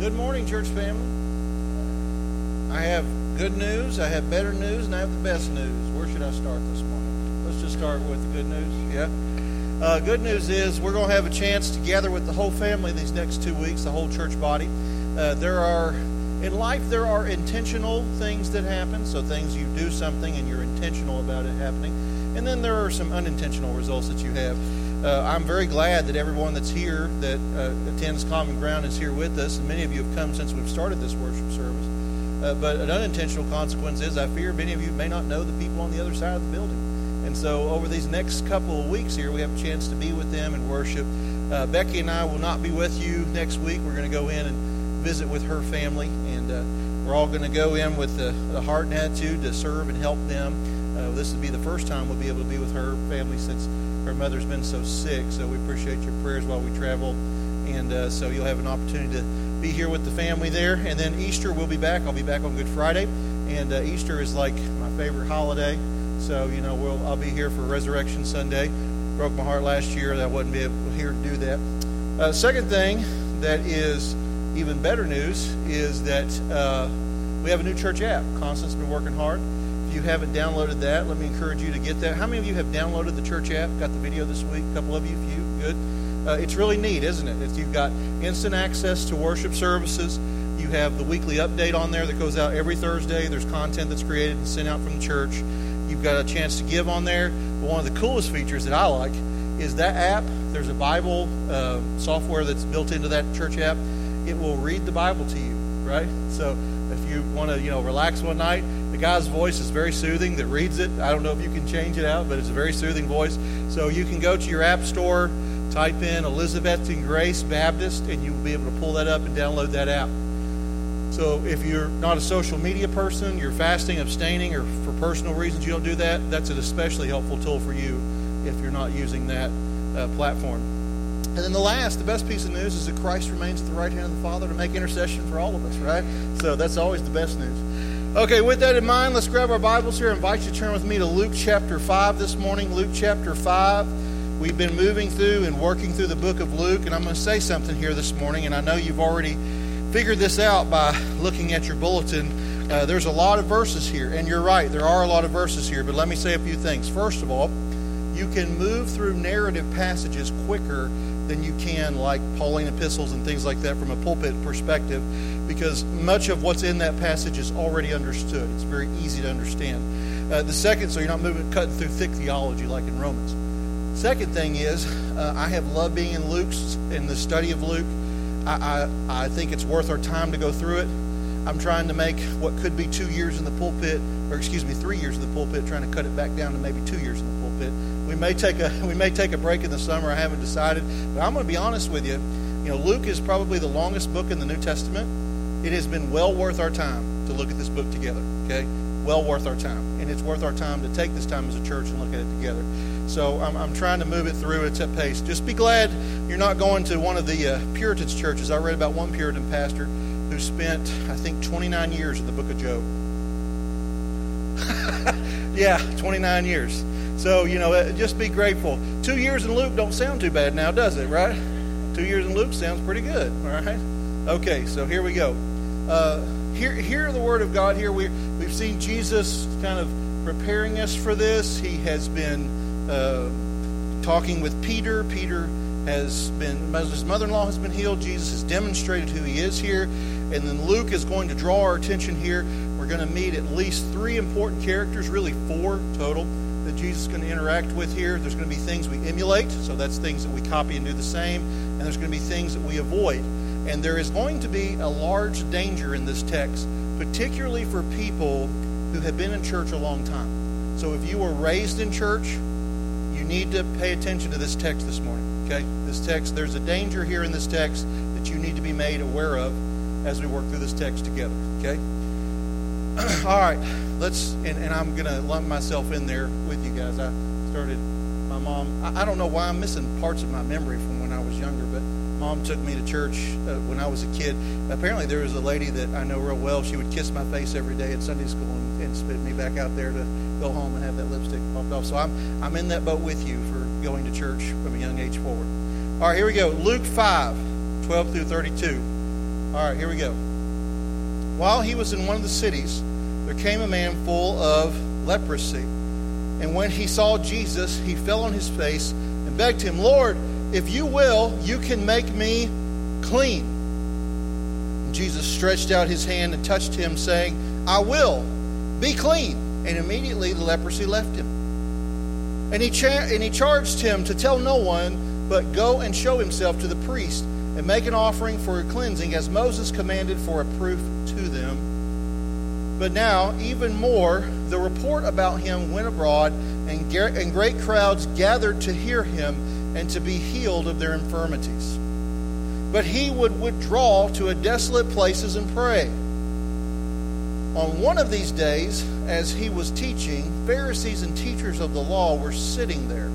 Good morning, church family. I have good news, I have better news, and I have the best news. Where should I start this morning? Let's just start with the good news. Yeah. Uh, good news is we're going to have a chance to gather with the whole family these next two weeks, the whole church body. Uh, there are in life there are intentional things that happen, so things you do something and you're intentional about it happening, and then there are some unintentional results that you have. Uh, I'm very glad that everyone that's here that uh, attends Common Ground is here with us, and many of you have come since we've started this worship service. Uh, but an unintentional consequence is I fear many of you may not know the people on the other side of the building. And so over these next couple of weeks here, we have a chance to be with them and worship. Uh, Becky and I will not be with you next week. We're going to go in and visit with her family, and uh, we're all going to go in with the, the, heart and attitude to serve and help them. Uh, this will be the first time we'll be able to be with her family since her mother's been so sick. So we appreciate your prayers while we travel, and uh, so you'll have an opportunity to be here with the family there. And then Easter, we'll be back. I'll be back on Good Friday, and uh, Easter is like my favorite holiday. So you know, we'll I'll be here for Resurrection Sunday. Broke my heart last year that I wasn't be here to do that. Uh, second thing that is even better news is that uh, we have a new church app. Constance has been working hard. If you haven't downloaded that, let me encourage you to get that. How many of you have downloaded the church app? Got the video this week? A couple of you, few, good. Uh, it's really neat, isn't it? If you've got instant access to worship services. You have the weekly update on there that goes out every Thursday. There's content that's created and sent out from the church. You've got a chance to give on there. But one of the coolest features that I like is that app. There's a Bible uh, software that's built into that church app it will read the Bible to you, right? So if you want to, you know, relax one night, the guy's voice is very soothing that reads it. I don't know if you can change it out, but it's a very soothing voice. So you can go to your app store, type in Elizabethton Grace Baptist, and you will be able to pull that up and download that app. So if you're not a social media person, you're fasting, abstaining, or for personal reasons you don't do that, that's an especially helpful tool for you if you're not using that uh, platform. And then the last, the best piece of news is that Christ remains at the right hand of the Father to make intercession for all of us, right? So that's always the best news. Okay, with that in mind, let's grab our Bibles here. I invite you to turn with me to Luke chapter 5 this morning. Luke chapter 5. We've been moving through and working through the book of Luke, and I'm going to say something here this morning, and I know you've already figured this out by looking at your bulletin. Uh, there's a lot of verses here, and you're right, there are a lot of verses here, but let me say a few things. First of all, you can move through narrative passages quicker than you can like Pauline epistles and things like that from a pulpit perspective because much of what's in that passage is already understood. It's very easy to understand. Uh, the second, so you're not moving cutting through thick theology like in Romans. Second thing is, uh, I have loved being in Luke's in the study of Luke. I, I, I think it's worth our time to go through it. I'm trying to make what could be two years in the pulpit, or excuse me, three years in the pulpit, trying to cut it back down to maybe two years in the pulpit. We may take a we may take a break in the summer. I haven't decided, but I'm going to be honest with you. You know, Luke is probably the longest book in the New Testament. It has been well worth our time to look at this book together. Okay, well worth our time, and it's worth our time to take this time as a church and look at it together. So I'm, I'm trying to move it through its pace. Just be glad you're not going to one of the uh, Puritans churches. I read about one Puritan pastor who spent, I think, 29 years in the book of Job. yeah, 29 years. So, you know, uh, just be grateful. Two years in Luke don't sound too bad now, does it, right? Two years in Luke sounds pretty good, all right? Okay, so here we go. Uh, hear, hear the word of God here. We, we've seen Jesus kind of preparing us for this. He has been uh, talking with Peter. Peter has been, his mother in law has been healed. Jesus has demonstrated who he is here. And then Luke is going to draw our attention here. We're going to meet at least three important characters, really four total, that Jesus is going to interact with here. There's going to be things we emulate, so that's things that we copy and do the same. And there's going to be things that we avoid. And there is going to be a large danger in this text, particularly for people who have been in church a long time. So if you were raised in church, you need to pay attention to this text this morning. Okay? This text, there's a danger here in this text that you need to be made aware of as we work through this text together. Okay? All right. Let's, and, and I'm going to lump myself in there with you guys. I started, my mom, I, I, don't know why I'm missing parts of my memory from when I was younger, but mom took me to church uh, when I was a kid. Apparently, there was a lady that I know real well. She would kiss my face every day at Sunday school and, and spit me back out there to go home and have that lipstick popped off. So I'm, I'm in that boat with you for going to church from a young age forward. All right, here we go. Luke 5, 12 through 32. All right, here we go. While he was in one of the cities, there came a man full of leprosy. And when he saw Jesus, he fell on his face and begged him, Lord, if you will, you can make me clean. And Jesus stretched out his hand and touched him, saying, I will, be clean. And immediately the leprosy left him. And he, cha- and he charged him to tell no one, but go and show himself to the priest and make an offering for a cleansing, as Moses commanded for a proof to them. But now, even more, the report about him went abroad, and, great crowds gathered to hear him and to be healed of their infirmities. But he would withdraw to a desolate places and pray. On one of these days, as he was teaching, Pharisees and teachers of the law were sitting there,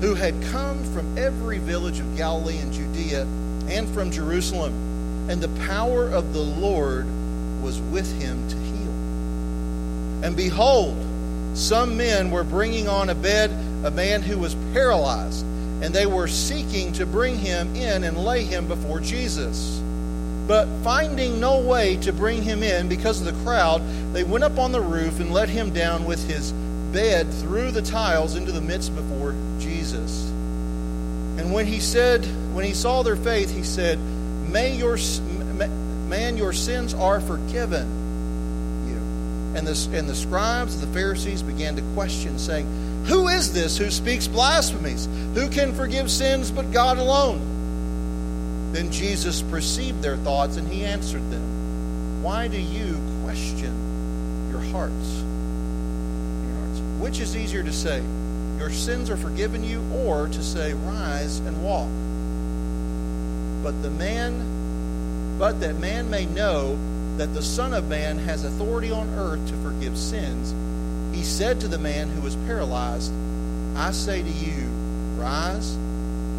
who had come from every village of Galilee and Judea and from Jerusalem, and the power of the Lord was with him to heal. and behold, some men were bringing on a bed a man who was paralyzed, and they were seeking to bring him in and lay him before Jesus. But finding no way to bring him in because of the crowd, they went up on the roof and let him down with his bed through the tiles into the midst before Jesus. And when he said, when he saw their faith, he said, "May your man, your sins are forgiven." You. And the, and the scribes and the Pharisees began to question, saying, Who is this who speaks blasphemies? Who can forgive sins but God alone? Then Jesus perceived their thoughts, and he answered them, Why do you question your hearts? Your hearts? Which is easier to say, Your sins are forgiven you, or to say, Rise and walk? But the man, but that man may know that the Son of Man has authority on earth to forgive sins, he said to the man who was paralyzed, I say to you, rise,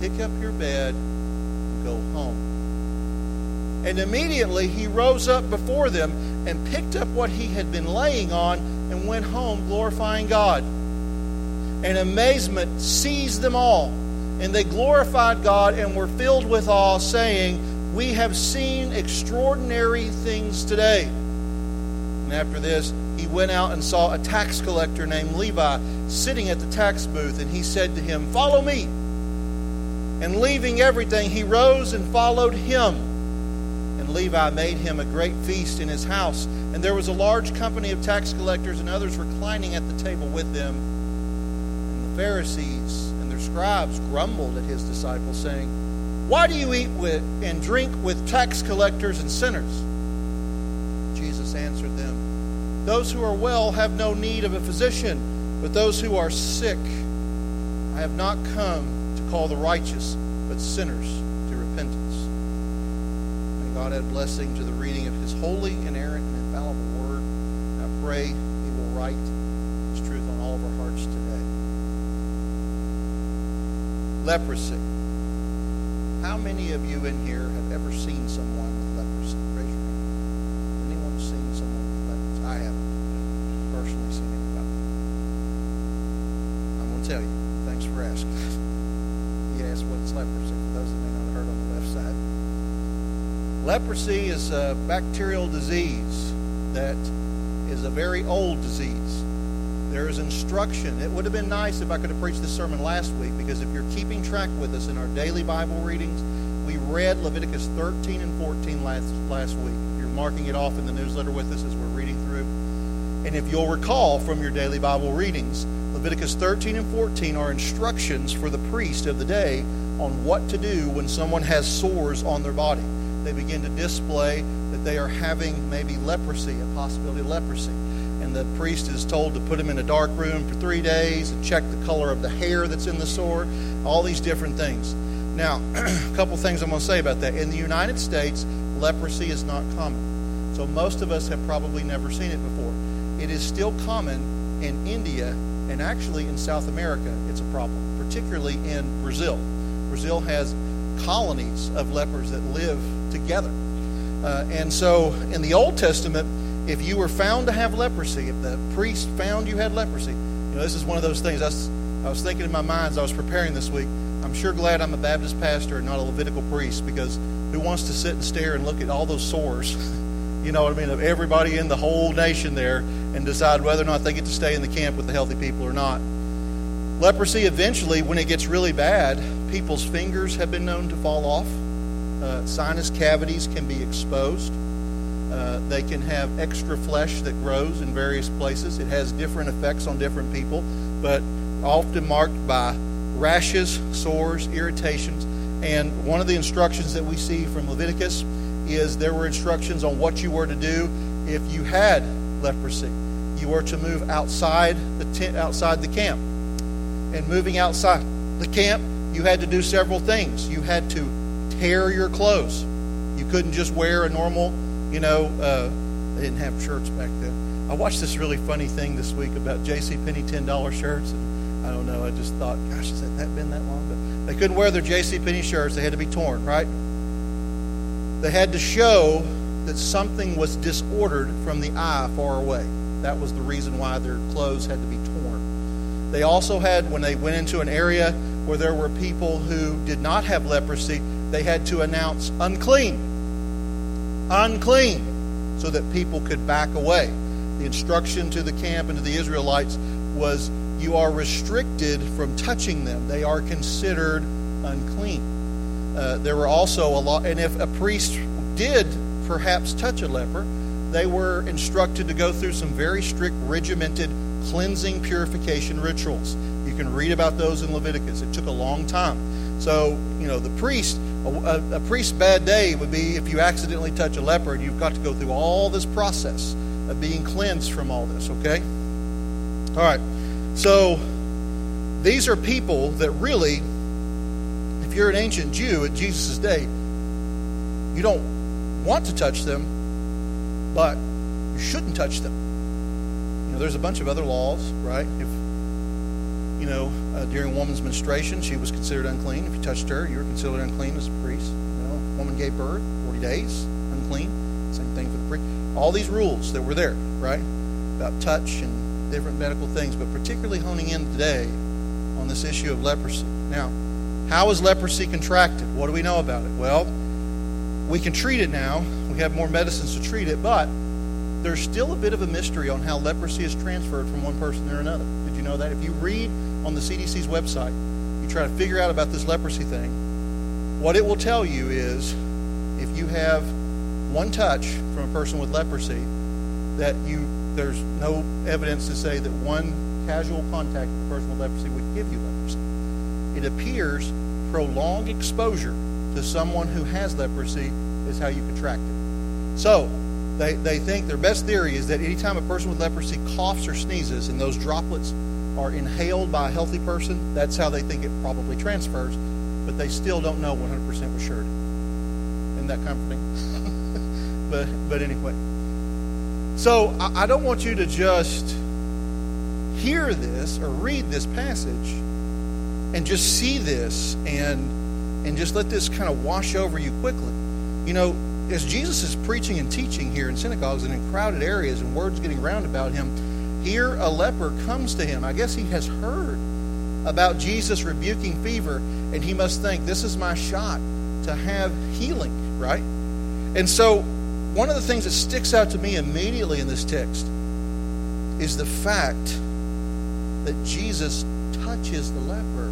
pick up your bed, and go home. And immediately he rose up before them and picked up what he had been laying on and went home glorifying God. And amazement seized them all, and they glorified God and were filled with awe, saying, we have seen extraordinary things today. And after this, he went out and saw a tax collector named Levi sitting at the tax booth, and he said to him, Follow me. And leaving everything, he rose and followed him. And Levi made him a great feast in his house, and there was a large company of tax collectors and others reclining at the table with them. And the Pharisees and their scribes grumbled at his disciples, saying, why do you eat with and drink with tax collectors and sinners? Jesus answered them, Those who are well have no need of a physician, but those who are sick. I have not come to call the righteous, but sinners to repentance. May God add blessing to the reading of his holy, inerrant, and infallible word. I pray he will write his truth on all of our hearts today. Leprosy. How many of you in here have ever seen someone with leprosy? Raise your hand. Anyone seen someone with leprosy? I haven't personally seen anybody. I'm going to tell you. Thanks for asking. he asked what's leprosy for those that may not have heard on the left side. Leprosy is a bacterial disease that is a very old disease. There is instruction. It would have been nice if I could have preached this sermon last week because if you're keeping track with us in our daily Bible readings, we read Leviticus 13 and 14 last, last week. You're marking it off in the newsletter with us as we're reading through. And if you'll recall from your daily Bible readings, Leviticus 13 and 14 are instructions for the priest of the day on what to do when someone has sores on their body. They begin to display that they are having maybe leprosy, a possibility of leprosy and the priest is told to put him in a dark room for three days and check the color of the hair that's in the sore, all these different things. Now, a couple things I'm going to say about that. In the United States, leprosy is not common. So most of us have probably never seen it before. It is still common in India and actually in South America, it's a problem, particularly in Brazil. Brazil has colonies of lepers that live together. Uh, and so in the Old Testament, if you were found to have leprosy, if the priest found you had leprosy, you know, this is one of those things I was, I was thinking in my mind as I was preparing this week. I'm sure glad I'm a Baptist pastor and not a Levitical priest because who wants to sit and stare and look at all those sores, you know what I mean, of everybody in the whole nation there and decide whether or not they get to stay in the camp with the healthy people or not? Leprosy, eventually, when it gets really bad, people's fingers have been known to fall off. Uh, sinus cavities can be exposed. They can have extra flesh that grows in various places. It has different effects on different people, but often marked by rashes, sores, irritations. And one of the instructions that we see from Leviticus is there were instructions on what you were to do if you had leprosy. You were to move outside the tent, outside the camp. And moving outside the camp, you had to do several things. You had to tear your clothes. You couldn't just wear a normal you know, uh, they didn't have shirts back then. I watched this really funny thing this week about J.C. Penney $10 shirts. And I don't know. I just thought, gosh, has that been that long? But they couldn't wear their J.C. Penney shirts. They had to be torn, right? They had to show that something was disordered from the eye far away. That was the reason why their clothes had to be torn. They also had, when they went into an area where there were people who did not have leprosy, they had to announce unclean unclean, so that people could back away. The instruction to the camp and to the Israelites was you are restricted from touching them, they are considered unclean. Uh, there were also a lot, and if a priest did perhaps touch a leper, they were instructed to go through some very strict, regimented cleansing purification rituals. You can read about those in Leviticus. It took a long time. So, you know, the priest, a, a, priest's bad day would be if you accidentally touch a leper and you've got to go through all this process of being cleansed from all this, okay? All right. So, these are people that really, if you're an ancient Jew at Jesus' day, you don't want to touch them, but you shouldn't touch them. You know, there's a bunch of other laws, right? If you know, uh, during a woman's menstruation, she was considered unclean. If you touched her, you were considered unclean as a priest. You know, woman gave birth, 40 days, unclean. Same thing for the priest. All these rules that were there, right? About touch and different medical things, but particularly honing in today on this issue of leprosy. Now, how is leprosy contracted? What do we know about it? Well, we can treat it now. We have more medicines to treat it, but there's still a bit of a mystery on how leprosy is transferred from one person to another. Did you know that? If you read on the CDC's website, you try to figure out about this leprosy thing, what it will tell you is if you have one touch from a person with leprosy, that you there's no evidence to say that one casual contact with a person with leprosy would give you leprosy. It appears prolonged exposure to someone who has leprosy is how you contract it. So, they, they think their best theory is that anytime a person with leprosy coughs or sneezes and those droplets are inhaled by a healthy person, that's how they think it probably transfers, but they still don't know 100% for sure. Isn't that comforting? but, but anyway. So I, I don't want you to just hear this or read this passage and just see this and, and just let this kind of wash over you quickly. You know, as Jesus is preaching and teaching here in synagogues and in crowded areas and words getting round about him, here a leper comes to him. I guess he has heard about Jesus rebuking fever, and he must think, this is my shot to have healing, right? And so, one of the things that sticks out to me immediately in this text is the fact that Jesus touches the leper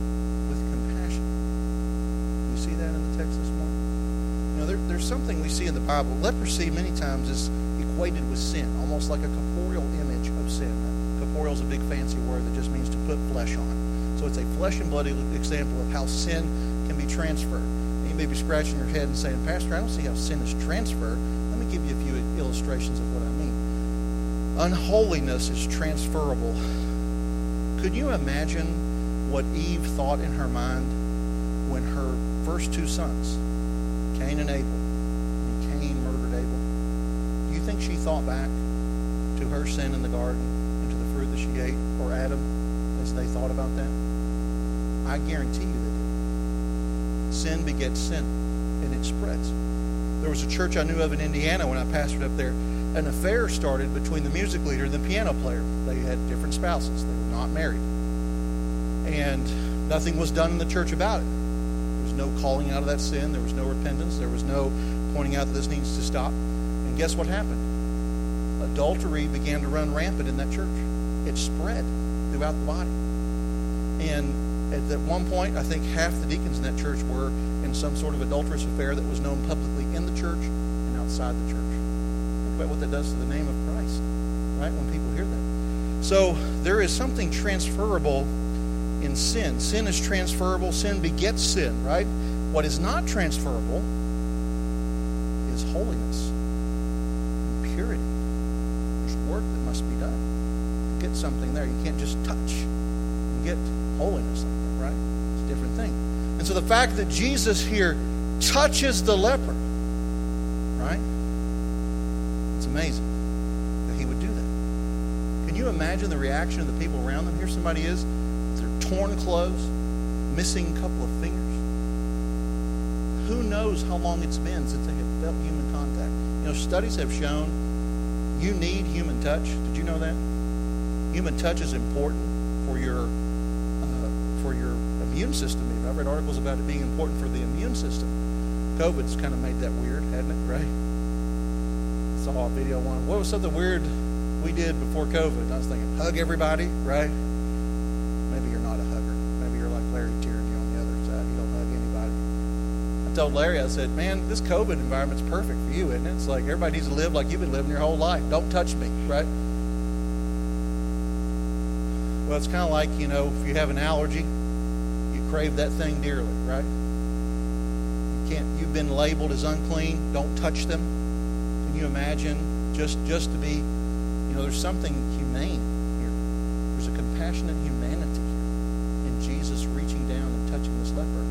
with compassion. You see that in the text this morning? You know, there, there's something we see in the Bible. Leprosy, many times, is equated with sin, almost like a corporeal image of sin. Corporeal is a big fancy word that just means to put flesh on. So it's a flesh and blood example of how sin can be transferred. And you may be scratching your head and saying, Pastor, I don't see how sin is transferred. Let me give you a few illustrations of what I mean. Unholiness is transferable. Could you imagine what Eve thought in her mind when her first two sons, Cain and Abel, think she thought back to her sin in the garden and to the fruit that she ate, or Adam, as they thought about that? I guarantee you that sin begets sin, and it spreads. There was a church I knew of in Indiana when I pastored up there. An affair started between the music leader and the piano player. They had different spouses. They were not married. And nothing was done in the church about it. No calling out of that sin. There was no repentance. There was no pointing out that this needs to stop. And guess what happened? Adultery began to run rampant in that church. It spread throughout the body. And at that one point, I think half the deacons in that church were in some sort of adulterous affair that was known publicly in the church and outside the church. Think about what that does to the name of Christ, right? When people hear that. So there is something transferable in sin. Sin is transferable. Sin begets sin, right? What is not transferable is holiness and purity. There's work that must be done. Get something there. You can't just touch and get holiness right? It's a different thing. And so the fact that Jesus here touches the leper, right? It's amazing that he would do that. Can you imagine the reaction of the people around them? Here somebody is, torn clothes, missing a couple of fingers. Who knows how long it's been since they have felt human contact? You know, studies have shown you need human touch. Did you know that? Human touch is important for your uh, for your immune system. I've read articles about it being important for the immune system. COVID's kind of made that weird, hadn't it? Right? Saw a video one. What was something weird we did before COVID? I was thinking, hug everybody, right? Maybe you're not a hugger. Maybe you're like Larry Tierney on the other side. You don't hug anybody. I told Larry, I said, man, this COVID environment's perfect for you, isn't it? It's like everybody needs to live like you've been living your whole life. Don't touch me, right? Well, it's kind of like, you know, if you have an allergy, you crave that thing dearly, right? You can't, you've been labeled as unclean. Don't touch them. Can you imagine just, just to be, you know, there's something humane here. There's a compassionate humanity here in Jesus reaching down and touching this leper.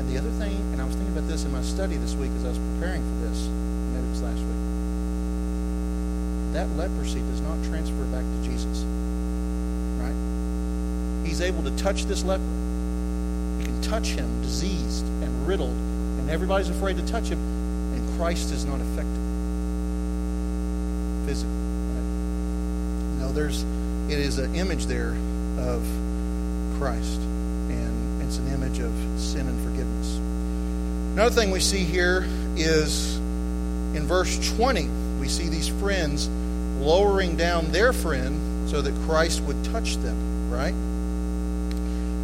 And the other thing, and I was thinking about this in my study this week as I was preparing for this, maybe it was last week. That leprosy does not transfer back to Jesus. Right? He's able to touch this leper. You can touch him diseased and riddled, and everybody's afraid to touch him, and Christ is not affected physically. Right? No, there's it is an image there of Christ, and it's an image of sin and forgiveness. Another thing we see here is in verse 20, we see these friends lowering down their friend so that Christ would touch them, right?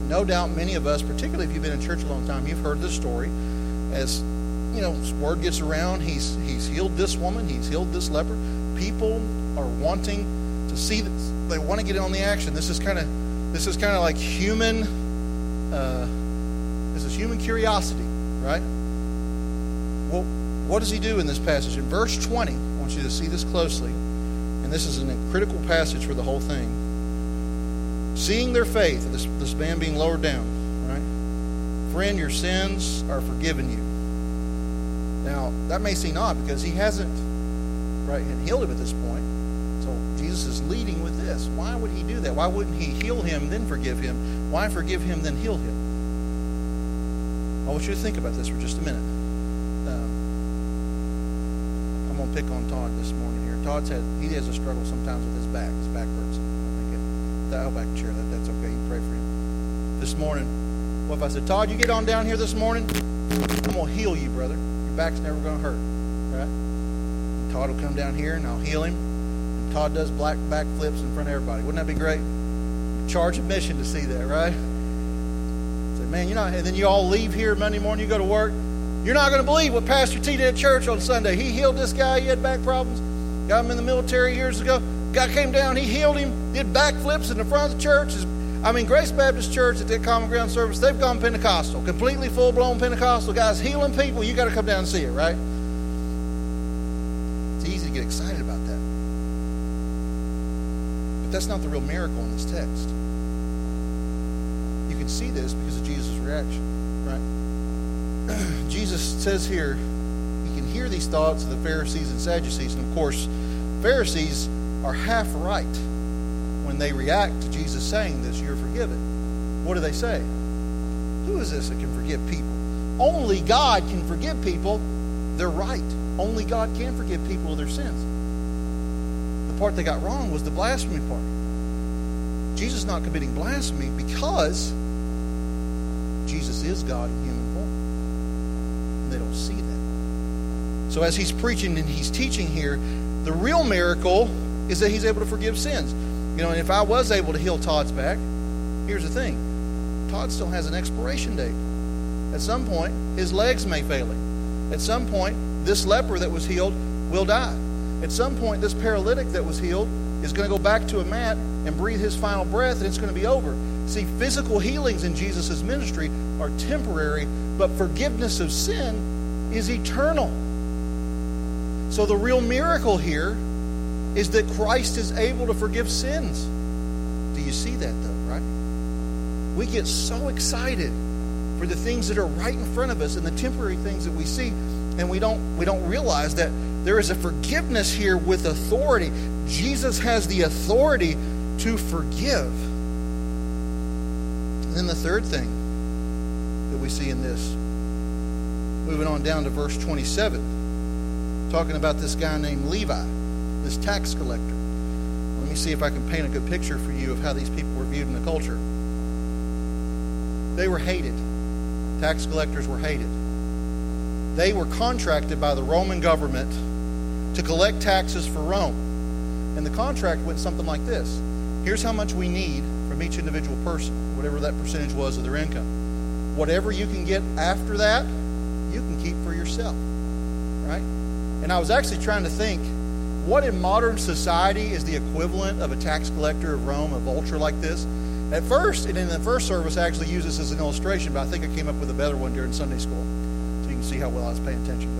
No doubt many of us, particularly if you've been in church a long time, you've heard this story. As you know, word gets around, he's he's healed this woman, he's healed this leper. People are wanting to see this. They want to get in on the action. This is kind of this is kind of like human uh, this is human curiosity, right? Well, what does he do in this passage? In verse 20, I want you to see this closely, and this is a critical passage for the whole thing. Seeing their faith, this, this man being lowered down, right? Friend, your sins are forgiven you. Now, that may seem odd because he hasn't right and healed him at this point. So Jesus is leading with this. Why would he do that? Why wouldn't he heal him, then forgive him? Why forgive him, then heal him? I want you to think about this for just a minute. Um, I'm going to pick on Todd this morning here. Todd's had, he has a struggle sometimes with his back. His back hurts. I think it, I'll back chair. That, that's okay. You pray for him. This morning, well, if I said, Todd, you get on down here this morning, I'm going to heal you, brother. Your back's never going to hurt. Right? And Todd will come down here and I'll heal him. And Todd does black back flips in front of everybody. Wouldn't that be great? Charge admission to see that, right? man, you know, and then you all leave here Monday morning, you go to work. You're not going to believe what Pastor T did at church on Sunday. He healed this guy. He had back problems. Got him in the military years ago. Guy came down. He healed him. Did backflips in the front of the church. I mean, Grace Baptist Church at that Common Ground service, they've gone Pentecostal, completely full blown Pentecostal. Guys healing people. You got to come down and see it, right? It's easy to get excited about that. But that's not the real miracle in this text can see this because of Jesus' reaction, right? Jesus says here, he can hear these thoughts of the Pharisees and Sadducees. And of course, Pharisees are half right when they react to Jesus saying this, you're forgiven. What do they say? Who is this that can forgive people? Only God can forgive people. They're right. Only God can forgive people of their sins. The part they got wrong was the blasphemy part. Jesus not committing blasphemy because Jesus is God in human form. And they don't see that. So as he's preaching and he's teaching here, the real miracle is that he's able to forgive sins. You know, and if I was able to heal Todd's back, here's the thing Todd still has an expiration date. At some point, his legs may fail him. At some point, this leper that was healed will die. At some point, this paralytic that was healed is going to go back to a mat and breathe his final breath, and it's going to be over. See, physical healings in Jesus' ministry are temporary, but forgiveness of sin is eternal. So the real miracle here is that Christ is able to forgive sins. Do you see that, though, right? We get so excited for the things that are right in front of us and the temporary things that we see, and we don't, we don't realize that there is a forgiveness here with authority. Jesus has the authority to forgive. And then the third thing that we see in this, moving on down to verse 27, talking about this guy named Levi, this tax collector. Let me see if I can paint a good picture for you of how these people were viewed in the culture. They were hated. Tax collectors were hated. They were contracted by the Roman government to collect taxes for Rome. And the contract went something like this Here's how much we need from each individual person, whatever that percentage was of their income. Whatever you can get after that, you can keep for yourself. Right? And I was actually trying to think what in modern society is the equivalent of a tax collector of Rome, a vulture like this? At first, and in the first service, I actually used this as an illustration, but I think I came up with a better one during Sunday school. So you can see how well I was paying attention.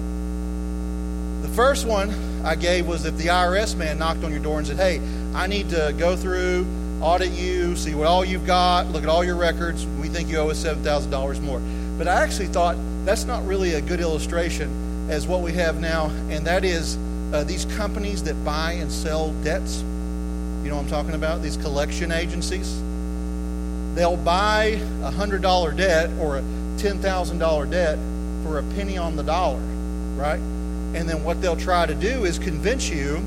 But the first one I gave was if the IRS man knocked on your door and said, Hey, I need to go through, audit you, see what all you've got, look at all your records. We think you owe us $7,000 more. But I actually thought that's not really a good illustration as what we have now, and that is uh, these companies that buy and sell debts. You know what I'm talking about? These collection agencies. They'll buy a $100 debt or a $10,000 debt for a penny on the dollar, right? And then what they'll try to do is convince you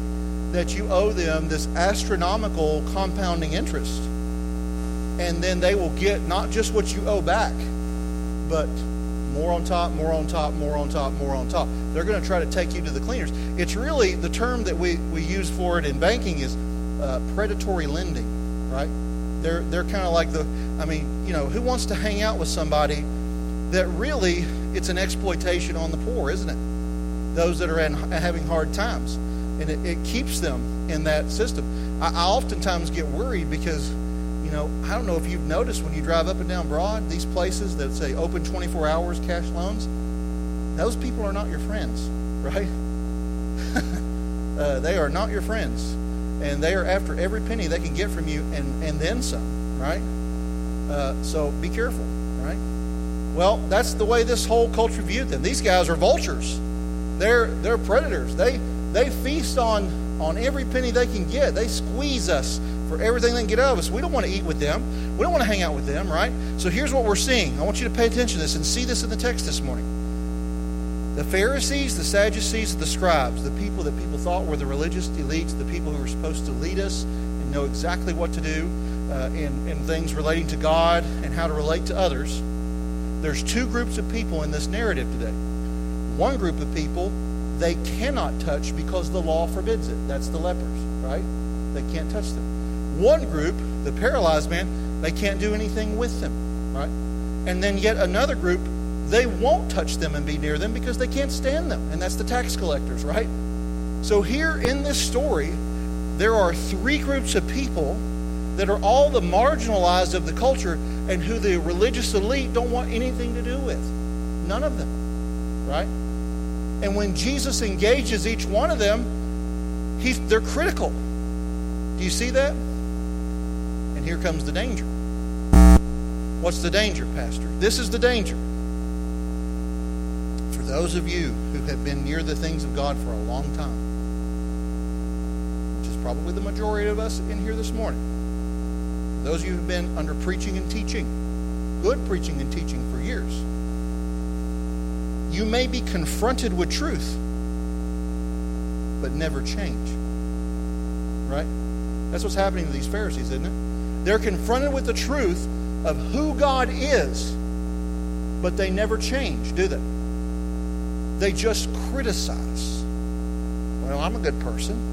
that you owe them this astronomical compounding interest. And then they will get not just what you owe back, but more on top, more on top, more on top, more on top. They're going to try to take you to the cleaners. It's really the term that we, we use for it in banking is uh, predatory lending, right? They're, they're kind of like the, I mean, you know, who wants to hang out with somebody that really it's an exploitation on the poor, isn't it? Those that are in, having hard times and it, it keeps them in that system. I, I oftentimes get worried because, you know, I don't know if you've noticed when you drive up and down Broad, these places that say open 24 hours cash loans, those people are not your friends, right? uh, they are not your friends. And they are after every penny they can get from you and, and then some, right? Uh, so be careful, right? Well, that's the way this whole culture viewed them. These guys are vultures. They're, they're predators. They, they feast on, on every penny they can get. They squeeze us for everything they can get out of us. We don't want to eat with them. We don't want to hang out with them, right? So here's what we're seeing. I want you to pay attention to this and see this in the text this morning. The Pharisees, the Sadducees, the scribes, the people that people thought were the religious elites, the people who were supposed to lead us and know exactly what to do uh, in, in things relating to God and how to relate to others. There's two groups of people in this narrative today. One group of people they cannot touch because the law forbids it. That's the lepers, right? They can't touch them. One group, the paralyzed man, they can't do anything with them, right? And then yet another group, they won't touch them and be near them because they can't stand them, and that's the tax collectors, right? So here in this story, there are three groups of people that are all the marginalized of the culture and who the religious elite don't want anything to do with. None of them, right? And when Jesus engages each one of them, he's, they're critical. Do you see that? And here comes the danger. What's the danger, Pastor? This is the danger. For those of you who have been near the things of God for a long time, which is probably the majority of us in here this morning, those of you who have been under preaching and teaching, good preaching and teaching for years, you may be confronted with truth, but never change. Right? That's what's happening to these Pharisees, isn't it? They're confronted with the truth of who God is, but they never change, do they? They just criticize. Well, I'm a good person.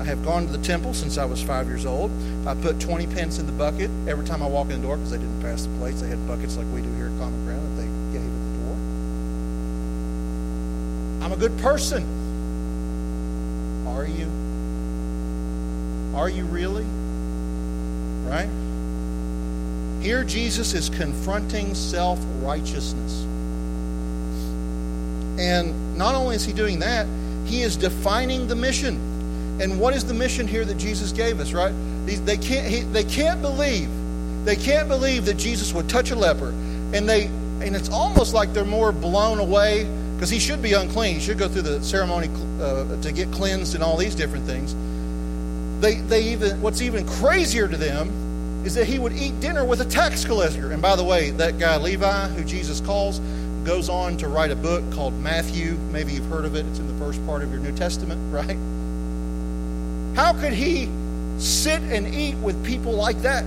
I have gone to the temple since I was five years old. I put 20 pence in the bucket every time I walk in the door because they didn't pass the plates. They had buckets like we do here at Common Ground that they gave at the door. I'm a good person. Are you? Are you really? Right? Here, Jesus is confronting self righteousness. And not only is he doing that, he is defining the mission. And what is the mission here that Jesus gave us, right? They can't, he, they can't believe, they can't believe that Jesus would touch a leper. And they, and it's almost like they're more blown away because he should be unclean. He should go through the ceremony uh, to get cleansed and all these different things. They, they even, what's even crazier to them is that he would eat dinner with a tax collector. And by the way, that guy Levi, who Jesus calls, goes on to write a book called Matthew. Maybe you've heard of it. It's in the first part of your New Testament, right? How could he sit and eat with people like that?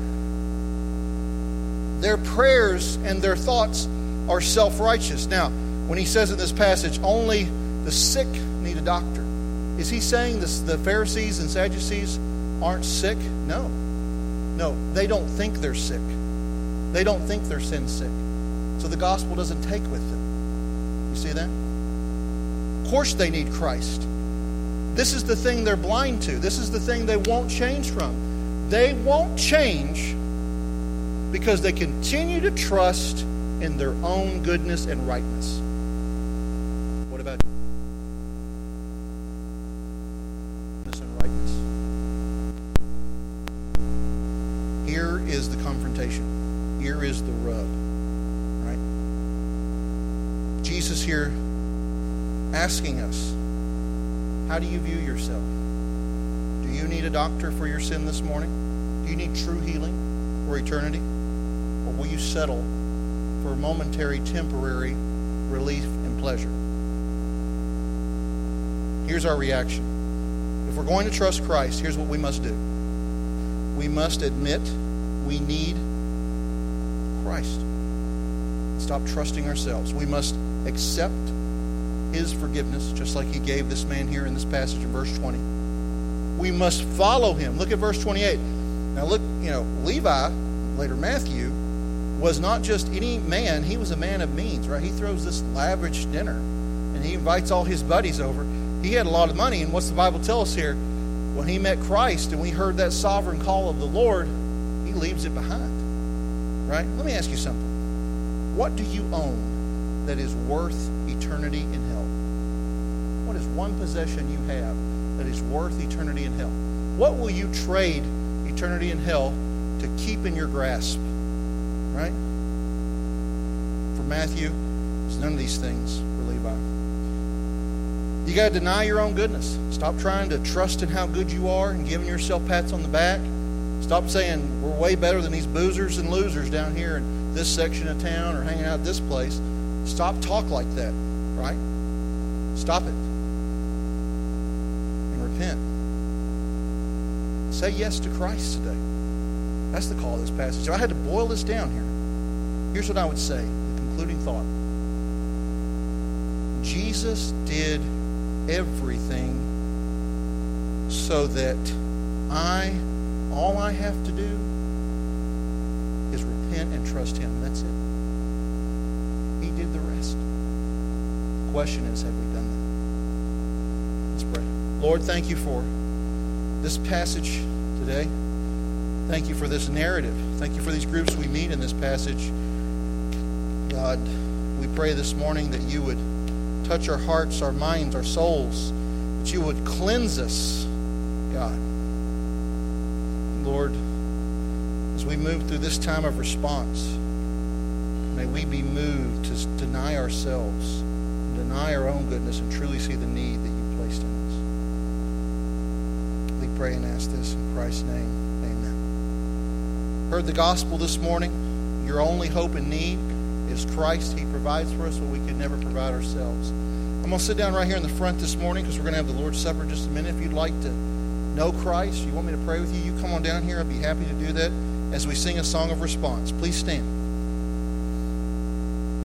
Their prayers and their thoughts are self righteous. Now, when he says in this passage, only the sick need a doctor, is he saying this, the Pharisees and Sadducees aren't sick? No. No, they don't think they're sick. They don't think they're sin sick. So the gospel doesn't take with them. You see that? Of course they need Christ. This is the thing they're blind to. This is the thing they won't change from. They won't change because they continue to trust in their own goodness and rightness. What about goodness and rightness? Here is the confrontation. Here is the rub. Right? Jesus here asking us how do you view yourself? Do you need a doctor for your sin this morning? Do you need true healing for eternity? Or will you settle for momentary, temporary relief and pleasure? Here's our reaction. If we're going to trust Christ, here's what we must do we must admit we need Christ. Stop trusting ourselves. We must accept his forgiveness, just like he gave this man here in this passage in verse 20. We must follow him. Look at verse 28. Now, look, you know, Levi, later Matthew, was not just any man, he was a man of means, right? He throws this lavish dinner and he invites all his buddies over. He had a lot of money, and what's the Bible tell us here? When he met Christ and we heard that sovereign call of the Lord, he leaves it behind. Right? Let me ask you something. What do you own that is worth eternity in hell? One possession you have that is worth eternity in hell? What will you trade eternity in hell to keep in your grasp? Right? For Matthew, it's none of these things for Levi. You got to deny your own goodness. Stop trying to trust in how good you are and giving yourself pats on the back. Stop saying we're way better than these boozers and losers down here in this section of town or hanging out at this place. Stop talk like that, right? Stop it. Repent. Say yes to Christ today. That's the call of this passage. If I had to boil this down here, here's what I would say the concluding thought. Jesus did everything so that I, all I have to do is repent and trust Him. That's it. He did the rest. The question is, have we done that? Lord, thank you for this passage today. Thank you for this narrative. Thank you for these groups we meet in this passage. God, we pray this morning that you would touch our hearts, our minds, our souls, that you would cleanse us, God. Lord, as we move through this time of response, may we be moved to deny ourselves, deny our own goodness, and truly see the need that you placed in us. We pray and ask this in Christ's name. Amen. Heard the gospel this morning. Your only hope and need is Christ. He provides for us what we could never provide ourselves. I'm going to sit down right here in the front this morning because we're going to have the Lord's Supper just a minute. If you'd like to know Christ, you want me to pray with you, you come on down here. I'd be happy to do that as we sing a song of response. Please stand.